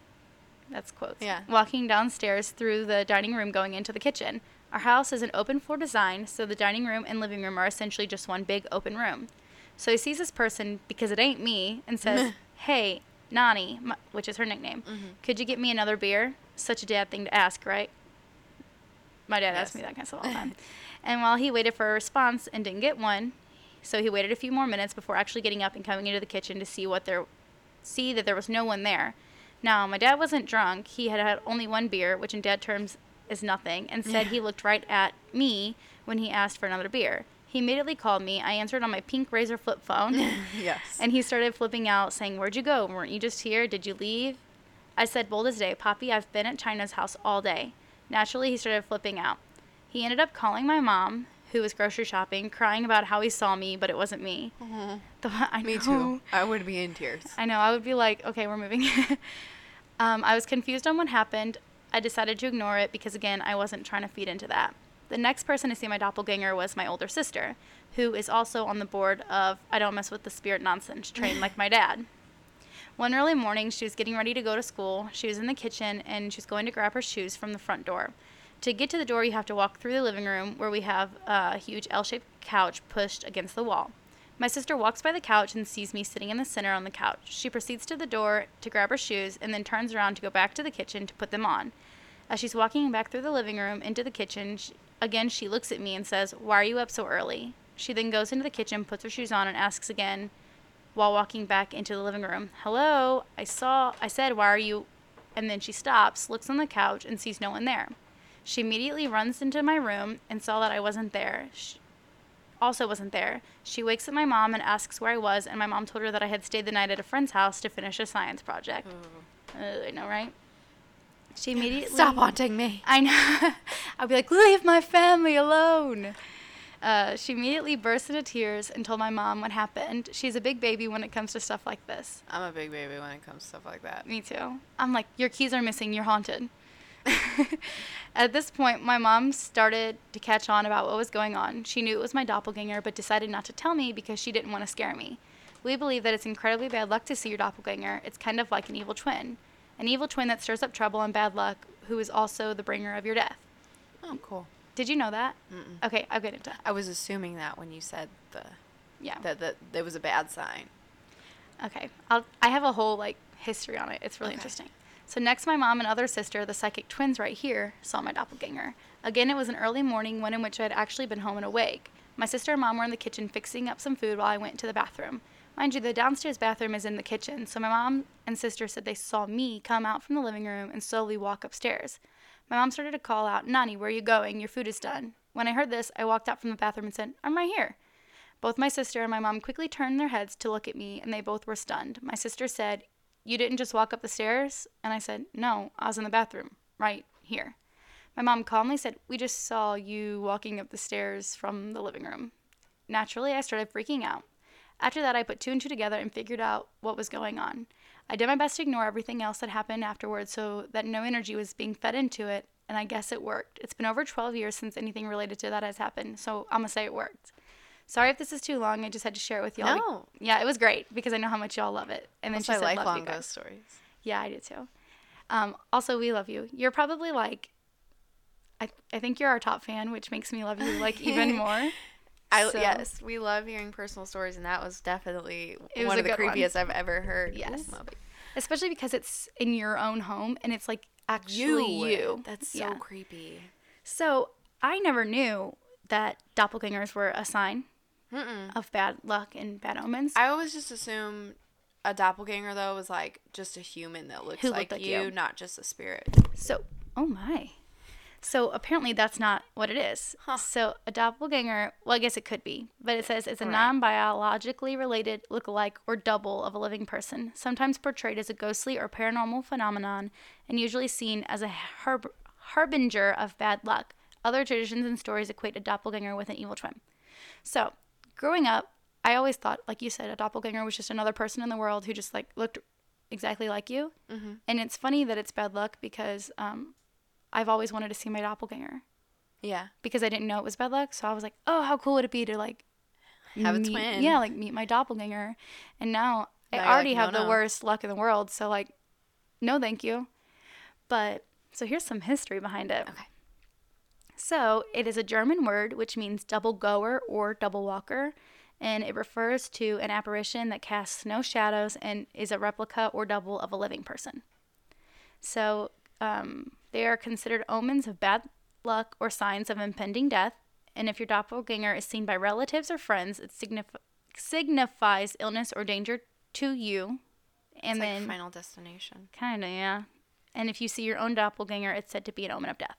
that's quotes, Yeah. walking downstairs through the dining room going into the kitchen. Our house is an open floor design, so the dining room and living room are essentially just one big open room. So he sees this person, because it ain't me, and says, Hey, Nani, m- which is her nickname, mm-hmm. could you get me another beer? Such a dad thing to ask, right? My dad Yes. me that kind of stuff all the time. and while he waited for a response and didn't get one, so he waited a few more minutes before actually getting up and coming into the kitchen to see what there, see that there was no one there. Now my dad wasn't drunk; he had had only one beer, which in dad terms is nothing and said he looked right at me when he asked for another beer. He immediately called me. I answered on my pink Razr flip phone. Yes. And he started flipping out, saying, Where'd you go? Weren't you just here? Did you leave? I said, bold as day, Poppy, I've been at China's house all day. Naturally, he started flipping out. He ended up calling my mom, who was grocery shopping, crying about how he saw me, but it wasn't me. The- I Me know. too. I would be in tears. I know. I would be like, okay, we're moving. um, I was confused on what happened. I decided to ignore it because, again, I wasn't trying to feed into that. The next person to see my doppelganger was my older sister, who is also on the board of I Don't Mess with the Spirit Nonsense train like my dad. One early morning, she was getting ready to go to school. She was in the kitchen and she was going to grab her shoes from the front door. To get to the door, you have to walk through the living room where we have a huge L shaped couch pushed against the wall. My sister walks by the couch and sees me sitting in the center on the couch. She proceeds to the door to grab her shoes and then turns around to go back to the kitchen to put them on. As she's walking back through the living room into the kitchen, again she looks at me and says, Why are you up so early? She then goes into the kitchen, puts her shoes on, and asks again while walking back into the living room, Hello, I saw, I said, Why are you? And then she stops, looks on the couch, and sees no one there. She immediately runs into my room and saw that I wasn't there. She also wasn't there. She wakes up my mom and asks where I was, and my mom told her that I had stayed the night at a friend's house to finish a science project. Uh, I know, right? She immediately Stop haunting me. I know. I'll be like, leave my family alone. Uh, she immediately burst into tears and told my mom what happened. She's a big baby when it comes to stuff like this. I'm a big baby when it comes to stuff like that. Me too. I'm like, your keys are missing. You're haunted. At this point, my mom started to catch on about what was going on. She knew it was my doppelganger, but decided not to tell me because she didn't want to scare me. We believe that it's incredibly bad luck to see your doppelganger. It's kind of like an evil twin. An evil twin that stirs up trouble and bad luck, who is also the bringer of your death. Oh, cool. Did you know that? Mm-mm. Okay, I'll get into it. I was assuming that when you said the Yeah. that that there was a bad sign. Okay. I'll, I have a whole like history on it. It's really Okay. interesting. So next, my mom and other sister, the psychic twins right here, saw my doppelganger. Again, it was an early morning, one in which I had actually been home and awake. My sister and mom were in the kitchen fixing up some food while I went to the bathroom. Mind you, the downstairs bathroom is in the kitchen, so my mom and sister said they saw me come out from the living room and slowly walk upstairs. My mom started to call out, Nani, where are you going? Your food is done. When I heard this, I walked out from the bathroom and said, I'm right here. Both my sister and my mom quickly turned their heads to look at me, and they both were stunned. My sister said, You didn't just walk up the stairs? And I said, No, I was in the bathroom, right here. My mom calmly said, We just saw you walking up the stairs from the living room. Naturally, I started freaking out. After that, I put two and two together and figured out what was going on. I did my best to ignore everything else that happened afterwards so that no energy was being fed into it, and I guess it worked. It's been over 12 years since anything related to that has happened, so I'm gonna say it worked. Sorry if this is too long. I just had to share it with y'all. No. Yeah, it was great because I know how much y'all love it. And then That's she said, "Love you lifelong guys." ghost stories. Yeah, I do too. Um, also, we love you. You're probably like, I, I think you're our top fan, which makes me love you like even more. I So- yes, we love hearing personal stories, and that was definitely It was one of the good one. creepiest I've ever heard. Yes. Especially because it's in your own home and it's like actually you. That's so Yeah. creepy. So I never knew that doppelgangers were a sign Mm-mm. of bad luck and bad omens. I always just assumed a doppelganger though was like just a human that looks like, like you, you. not just a spirit. So, oh my. So apparently that's not what it is. Huh. So a doppelganger, well, I guess it could be, but it says it's a Right. non-biologically related look-alike or double of a living person, sometimes portrayed as a ghostly or paranormal phenomenon, and usually seen as a harb- harbinger of bad luck. Other traditions and stories equate a doppelganger with an evil twin. So, growing up, I always thought, like you said, a doppelganger was just another person in the world who just like looked exactly like you. Mm-hmm. And it's funny that it's bad luck because um, I've always wanted to see my doppelganger Yeah. because I didn't know it was bad luck. So I was like, oh, how cool would it be to like Have a meet- twin. Yeah, like meet my doppelganger. And now I Now you're already like, have no, the worst luck in the world. So like, no, thank you. But so here's some history behind it. Okay. So it is a German word which means double goer or double walker, and it refers to an apparition that casts no shadows and is a replica or double of a living person. So um, they are considered omens of bad luck or signs of impending death. And if your doppelganger is seen by relatives or friends, it signif- signifies illness or danger to you. And it's then, Final Destination. kind of, yeah. And if you see your own doppelganger, it's said to be an omen of death.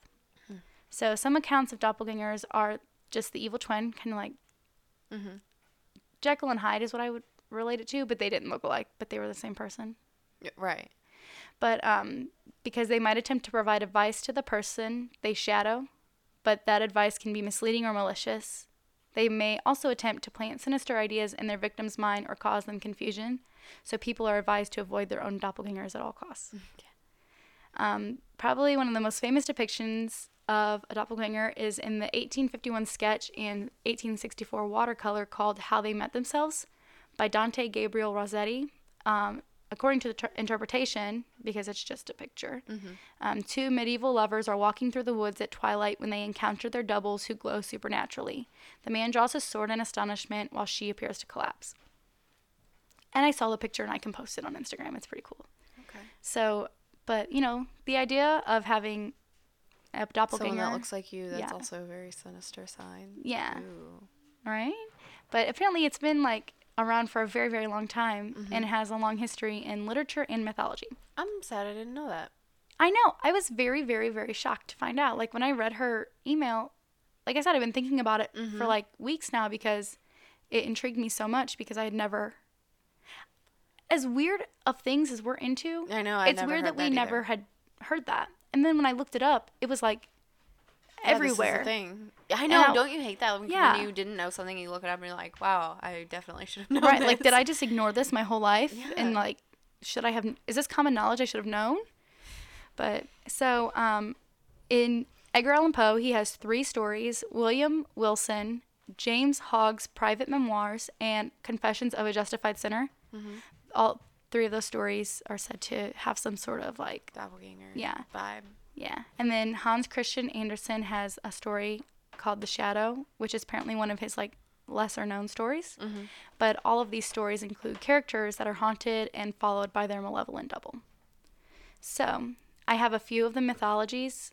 So some accounts of doppelgangers are just the evil twin, kind of like Mm-hmm. Jekyll and Hyde is what I would relate it to, but they didn't look alike, but they were the same person. Right. But um, because they might attempt to provide advice to the person they shadow, but that advice can be misleading or malicious. They may also attempt to plant sinister ideas in their victim's mind or cause them confusion. So people are advised to avoid their own doppelgangers at all costs. Um, probably one of the most famous depictions of a doppelganger is in the 1851 sketch and 1864 watercolor called How They Met Themselves by Dante Gabriel Rossetti. Um, according to the tr- interpretation, because it's just a picture, um, two medieval lovers are walking through the woods at twilight when they encounter their doubles who glow supernaturally. The man draws his sword in astonishment while she appears to collapse. And I saw the picture and I can post it on Instagram. It's pretty cool. Okay. So, but you know, the idea of having a doppelganger, Someone that looks like you, that's Yeah. also a very sinister sign. Yeah. Ooh. right? But apparently, it's been like around for a very, very long time Mm-hmm. and has a long history in literature and mythology. I'm sad I didn't know that. I know. I was very, very, very shocked to find out. Like when I read her email, like I said, I've been thinking about it Mm-hmm. for like weeks now because it intrigued me so much because I had never. As weird of things as we're into, I know, I it's weird heard that we either. never had heard that. And then when I looked it up, it was like Yeah, this everywhere. thing. I know. I- don't you hate that when, Yeah. you didn't know something, you look it up and you're like, wow, I definitely should have known right? Like, did. I just ignore this my whole life? Yeah. And like, should I have? Is this common knowledge I should have known? But so, um, in Edgar Allan Poe, he has three stories: William Wilson, James Hogg's private memoirs, and Confessions of a Justified Sinner. Mm-hmm. All three of those stories are said to have some sort of like doppelganger Yeah. vibe. Yeah. And then Hans Christian Andersen has a story called The Shadow, which is apparently one of his like lesser known stories. Mm-hmm. But all of these stories include characters that are haunted and followed by their malevolent double. So, I have a few of the mythologies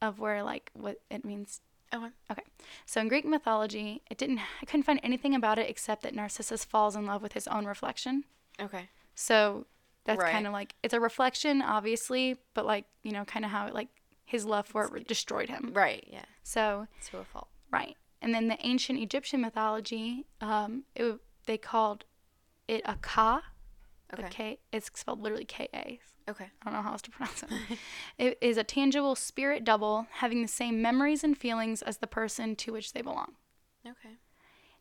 of where like what it means. Okay. Okay. So in Greek mythology, it didn't I couldn't find anything about it except that Narcissus falls in love with his own reflection. Okay. So that's Right. kind of like it's a reflection, obviously, but like you know, kind of how it like his love for it destroyed him. Right. Yeah. So It's to a fault. right, and then the ancient Egyptian mythology, um, it, they called it a ka. Okay. K. It's spelled literally K A. Okay. I don't know how else to pronounce it. it is a tangible spirit double having the same memories and feelings as the person to which they belong. Okay.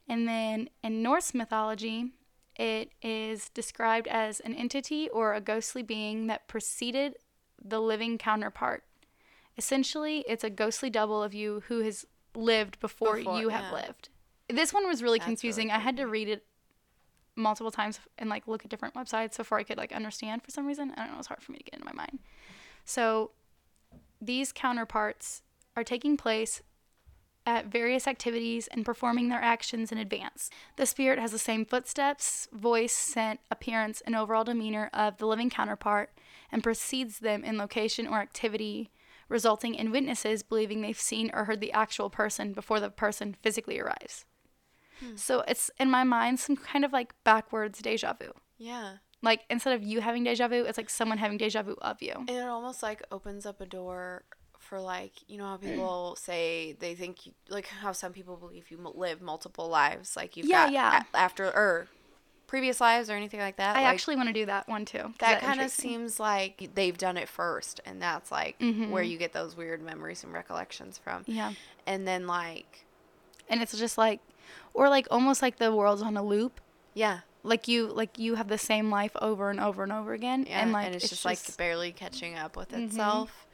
And then in Norse mythology, it is described as an entity or a ghostly being that preceded the living counterpart. Essentially, it's a ghostly double of you who has lived before, Before, you have yeah. lived. This one was really That's really confusing. I had to read it multiple times and like look at different websites before I could like understand for some reason. I don't know, it was hard for me to get into my mind. So these counterparts are taking place at various activities and performing their actions in advance. The spirit has the same footsteps, voice, scent, appearance, and overall demeanor of the living counterpart and precedes them in location or activity, resulting in witnesses believing they've seen or heard the actual person before the person physically arrives. Hmm. So it's in my mind some kind of like backwards deja vu. Yeah. Like instead of you having deja vu, it's like someone having deja vu of you. And it almost like opens up a door for like you know how people say they think you, like how some people believe you live multiple lives like you've Yeah, got yeah. a- after or previous lives or anything like that. I like, actually want to do that one too that kind of seems like they've done it first and that's like Mm-hmm. where you get those weird memories and recollections from. Yeah. And then like and it's just like or like almost like the world's on a loop yeah, like you like you have the same life over and over and over again yeah, and like it's, just, like barely catching up with itself.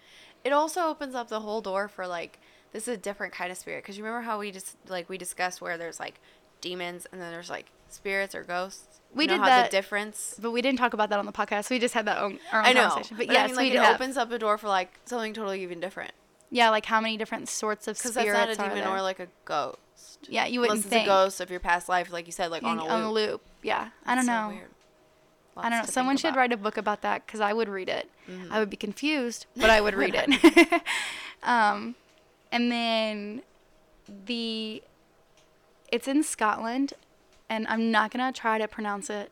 It also opens up the whole door for like this is a different kind of spirit because you remember how we just like we discussed where there's like demons and then there's like spirits or ghosts. We You did that- the difference. but we didn't talk about that on the podcast we just had that own, our own I know, conversation but, but yes I mean, like it have- opens up a door for like something totally even different yeah like how many different sorts of because spirits that's not a are demon there? or like a ghost. yeah you wouldn't it's think a ghost of your past life, like you said, like on a on loop. yeah i don't That's so know weird. I don't know. Someone should write a book about that because I would read it. Mm-hmm. I would be confused, but I would read it. um, and then the it's in Scotland, and I'm not gonna try to pronounce it,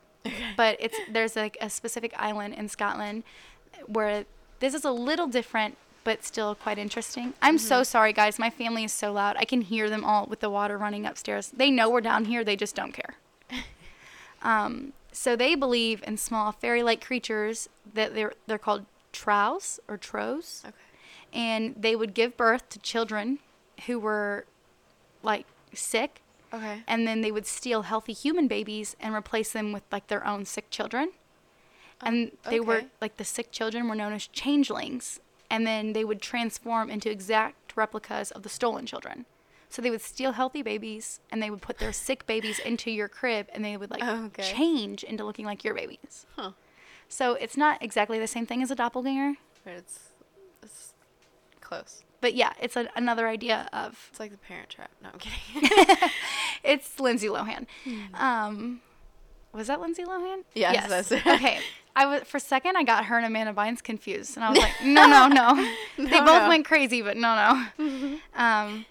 but it's there's like a specific island in Scotland where this is a little different, but but still quite interesting. I'm so sorry, guys. My family is so loud. I can hear them all with the water running upstairs. They know we're down here, they just don't care. um, so they believe in small fairy-like creatures that they're they're called trows or trows, Okay. and they would give birth to children who were like sick, Okay. and then they would steal healthy human babies and replace them with like their own sick children. Oh, and they were like the sick children were known as changelings, and then they would transform into exact replicas of the stolen children. So they would steal healthy babies and they would put their sick babies into your crib and they would like Okay. change into looking like your babies. Huh. So it's not exactly the same thing as a doppelganger, But it's it's close. but yeah, it's a, another idea of It's like the Parent Trap. No, I'm kidding. it's Lindsay Lohan. Um, was that Lindsay Lohan? Yes, that's it. okay. I was for a second I got her and Amanda Bynes confused, and I was like, no, no, no. they both no. went crazy, but no, no. um,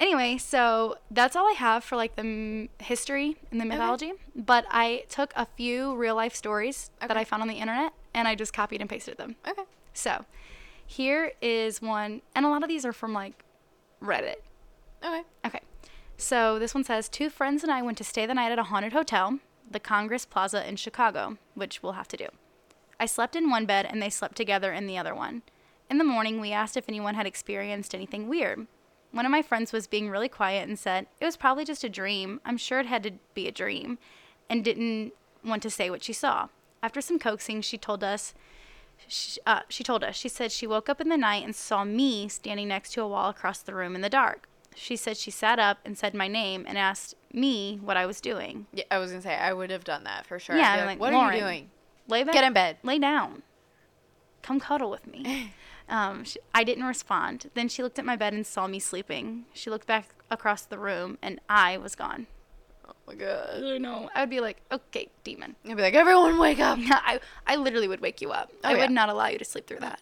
anyway, so that's all I have for like the m- history and the mythology. But I took a few real life stories that I found on the internet, and I just copied and pasted them. okay. So here is one, and a lot of these are from like Reddit. Okay. Okay. So this one says Two friends and I went to stay the night at a haunted hotel, the Congress Plaza in Chicago, which we'll have to do. I slept in one bed and they slept together in the other one. In the morning, we asked if anyone had experienced anything weird. One of my friends was being really quiet and said, It was probably just a dream. I'm sure it had to be a dream, and didn't want to say what she saw. After some coaxing, she told us she, uh, she told us, she said she woke up in the night and saw me standing next to a wall across the room in the dark. She said she sat up and said my name and asked me what I was doing. Yeah, I was gonna say I would have done that for sure. Yeah, I'd be I'm like, like, what are you doing? Lay back, Get in bed. lay down, come cuddle with me. um, she, I didn't respond. Then she looked at my bed and saw me sleeping. She looked back across the room and I was gone. Oh my god. I know. I would be like, okay, demon. I'd be like, everyone wake up. I, I literally would wake you up. Oh, I yeah. would not allow you to sleep through that.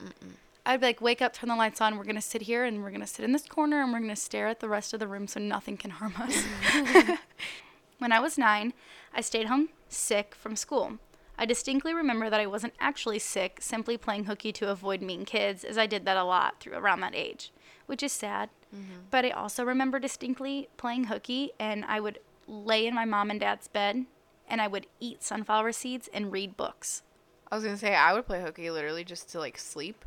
I'd be like, wake up, turn the lights on. We're going to sit here and we're going to sit in this corner and we're going to stare at the rest of the room so nothing can harm us. when I was nine, I stayed home sick from school. I distinctly remember that I wasn't actually sick, simply playing hooky to avoid mean kids, as I did that a lot through around that age, which is sad. Mm-hmm. But I also remember distinctly playing hooky, and I would lay in my mom and dad's bed, and I would eat sunflower seeds and read books. I was gonna say I would play hooky literally just to like sleep.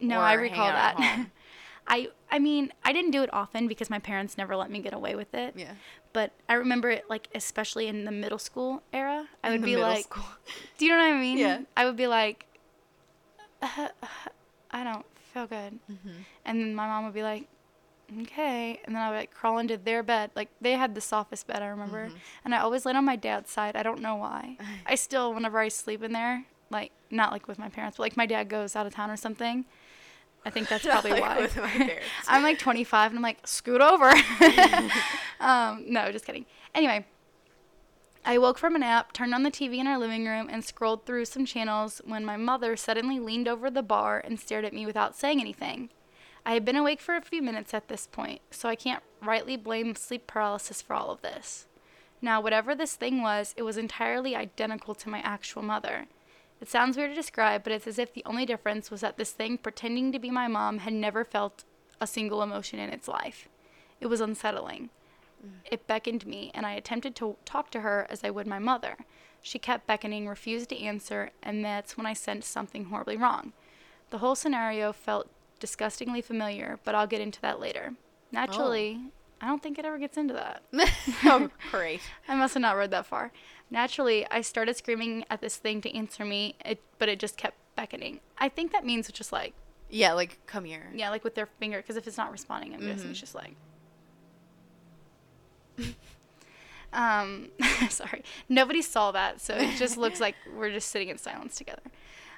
No, I recall that. I I mean, I didn't do it often because my parents never let me get away with it. Yeah. But I remember it like especially in the middle school era. I In would be like, school. do you know what I mean? Yeah. I would be like, uh, uh, I don't feel good, Mm-hmm. and then my mom would be like, okay, and then I would like crawl into their bed. Like they had the softest bed I remember, Mm-hmm. and I always laid on my dad's side. I don't know why. I still, whenever I sleep in there, like not like with my parents, but like my dad goes out of town or something. I think that's probably Like why. with my parents. I'm like 25 and I'm like, scoot over. um, no, just kidding. Anyway, I woke from a nap, turned on the TV in our living room, and scrolled through some channels when my mother suddenly leaned over the bar and stared at me without saying anything. I had been awake for a few minutes at this point, so I can't rightly blame sleep paralysis for all of this. Now, whatever this thing was, it was entirely identical to my actual mother. It sounds weird to describe, but it's as if the only difference was that this thing pretending to be my mom had never felt a single emotion in its life. It was unsettling. Mm. It beckoned me, and I attempted to talk to her as I would my mother. She kept beckoning, refused to answer, and that's when I sensed something horribly wrong. The whole scenario felt disgustingly familiar, but I'll get into that later. Naturally, oh. I don't think it ever gets into that. oh, great. I must have not read that far. Naturally, I started screaming at this thing to answer me, it, but it just kept beckoning. I think that means just like, Yeah, like come here. yeah, like with their finger, because if it's not responding, I'm guessing it's just like. um, sorry, nobody saw that, so it just looks like we're just sitting in silence together.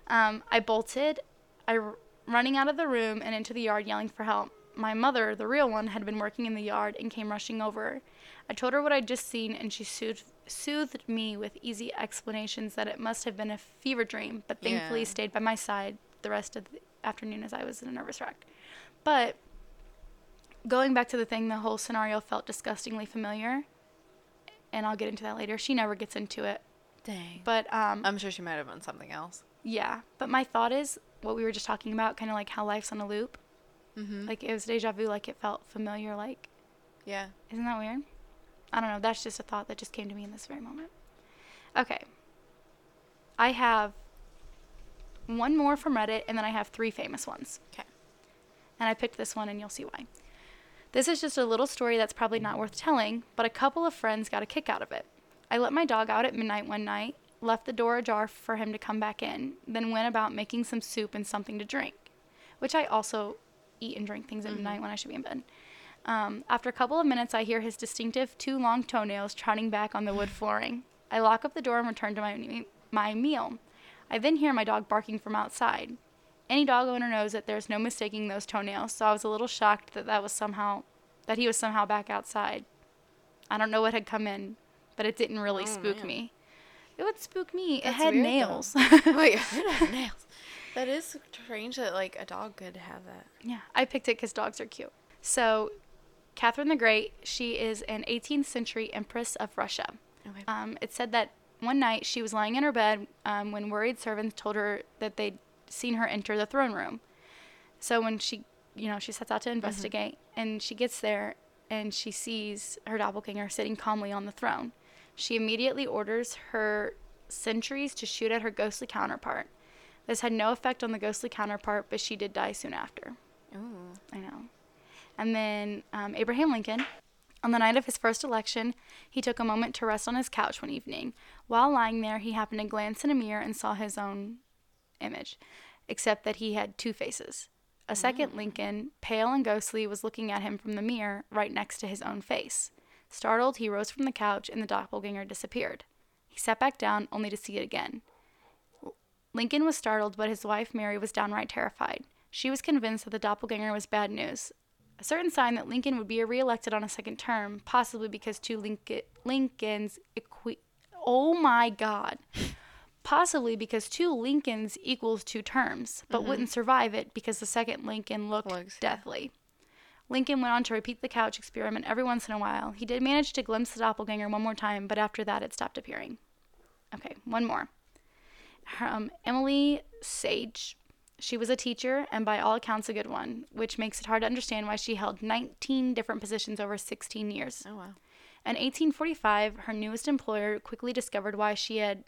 Um, I bolted, I r- running out of the room and into the yard, yelling for help. My mother, the real one, had been working in the yard and came rushing over. I told her what I'd just seen, and she soothed, soothed me with easy explanations that it must have been a fever dream, but thankfully Yeah. stayed by my side the rest of the afternoon as I was in a nervous wreck. But going back to the thing, the whole scenario felt disgustingly familiar, and I'll get into that later. She never gets into it, Dang. but um, I'm sure she might have done something else. yeah. But my thought is what we were just talking about, kind of like how life's on a loop. Mm-hmm. Like it was deja vu. Like it felt familiar. Like Yeah. isn't that weird? I don't know. That's just a thought that just came to me in this very moment. Okay. I have one more from Reddit, and then I have three famous ones. Okay. And I picked this one, and you'll see why. This is just a little story that's probably not worth telling, but a couple of friends got a kick out of it. I let my dog out at midnight one night, left the door ajar for him to come back in, then went about making some soup and something to drink, which I also eat and drink things at mm-hmm. midnight when I should be in bed. Um, after a couple of minutes, I hear his distinctive two long toenails trotting back on the wood flooring. I lock up the door and return to my, my meal. I then hear my dog barking from outside. Any dog owner knows that there's no mistaking those toenails, so I was a little shocked that that was somehow that he was somehow back outside. I don't know what had come in, but it didn't really Oh, spook man. me. It would spook me. That's it had weird, nails. Wait, it had nails. That is strange that like a dog could have that. Yeah, I picked it because dogs are cute. So, Catherine the Great, she is an 18th century empress of Russia. Okay. Um, it said that one night she was lying in her bed um, when worried servants told her that they'd seen her enter the throne room. So when she, you know, she sets out to investigate, and she gets there and she sees her doppelganger sitting calmly on the throne. She immediately orders her sentries to shoot at her ghostly counterpart. This had no effect on the ghostly counterpart, but she did die soon after. Ooh. I know. And then um, Abraham Lincoln, on the night of his first election, he took a moment to rest on his couch one evening. While lying there, he happened to glance in a mirror and saw his own image, except that he had two faces. A second Lincoln, pale and ghostly, was looking at him from the mirror right next to his own face. Startled, he rose from the couch and the doppelganger disappeared. He sat back down only to see it again. Lincoln was startled, but his wife Mary was downright terrified. She was convinced that the doppelganger was bad news, a certain sign that Lincoln would be reelected on a second term, possibly because two Lincoln, Lincolns equi- Oh my God. Possibly because two Lincolns equals two terms, but wouldn't survive it because the second Lincoln looked Looks, deathly. Lincoln went on to repeat the couch experiment every once in a while. He did manage to glimpse the doppelganger one more time, but after that it stopped appearing. Okay, one more. Um, Emily Sage. She was a teacher and by all accounts a good one, which makes it hard to understand why she held 19 different positions over 16 years. Oh wow. In 1845, her newest employer quickly discovered why she had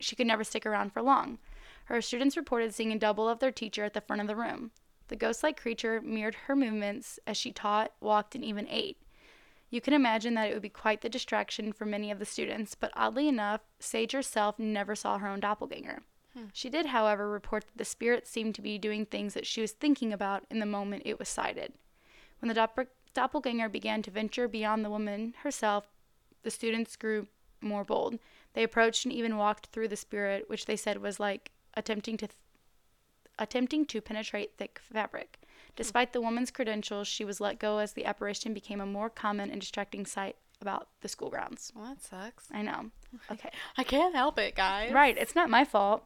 she could never stick around for long. Her students reported seeing a double of their teacher at the front of the room. The ghost-like creature mirrored her movements as she taught, walked, and even ate. You can imagine that it would be quite the distraction for many of the students, but oddly enough, Sage herself never saw her own doppelganger. Hmm. She did, however, report that the spirit seemed to be doing things that she was thinking about in the moment it was sighted. When the doppel- doppelganger began to venture beyond the woman herself, the students grew more bold. They approached and even walked through the spirit, which they said was like attempting to th- attempting to penetrate thick fabric. Hmm. Despite the woman's credentials, she was let go as the apparition became a more common and distracting sight about the school grounds. Well, that sucks. I know. Okay. I can't help it, guys. Right, it's not my fault.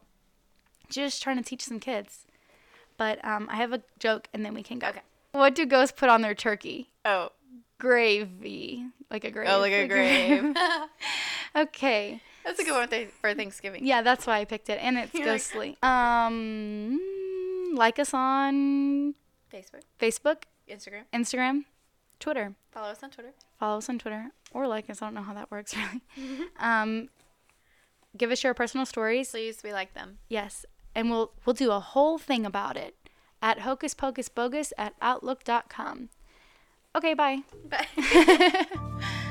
Just trying to teach some kids. But um, I have a joke and then we can go. Okay. What do ghosts put on their turkey? Oh. Gravy. Like a grave. Oh, like a grave. okay. That's a good one for Thanksgiving. Yeah, that's why I picked it. And it's You're like- ghostly. Um, like us on Facebook, Facebook, Instagram. Instagram, Twitter. Follow us on Twitter. Follow us on Twitter or like us. I don't know how that works really. um, give us your personal stories. Please, we like them. Yes, and we'll we'll do a whole thing about it at hocus pocus bogus at outlook.com. Okay, bye. Bye.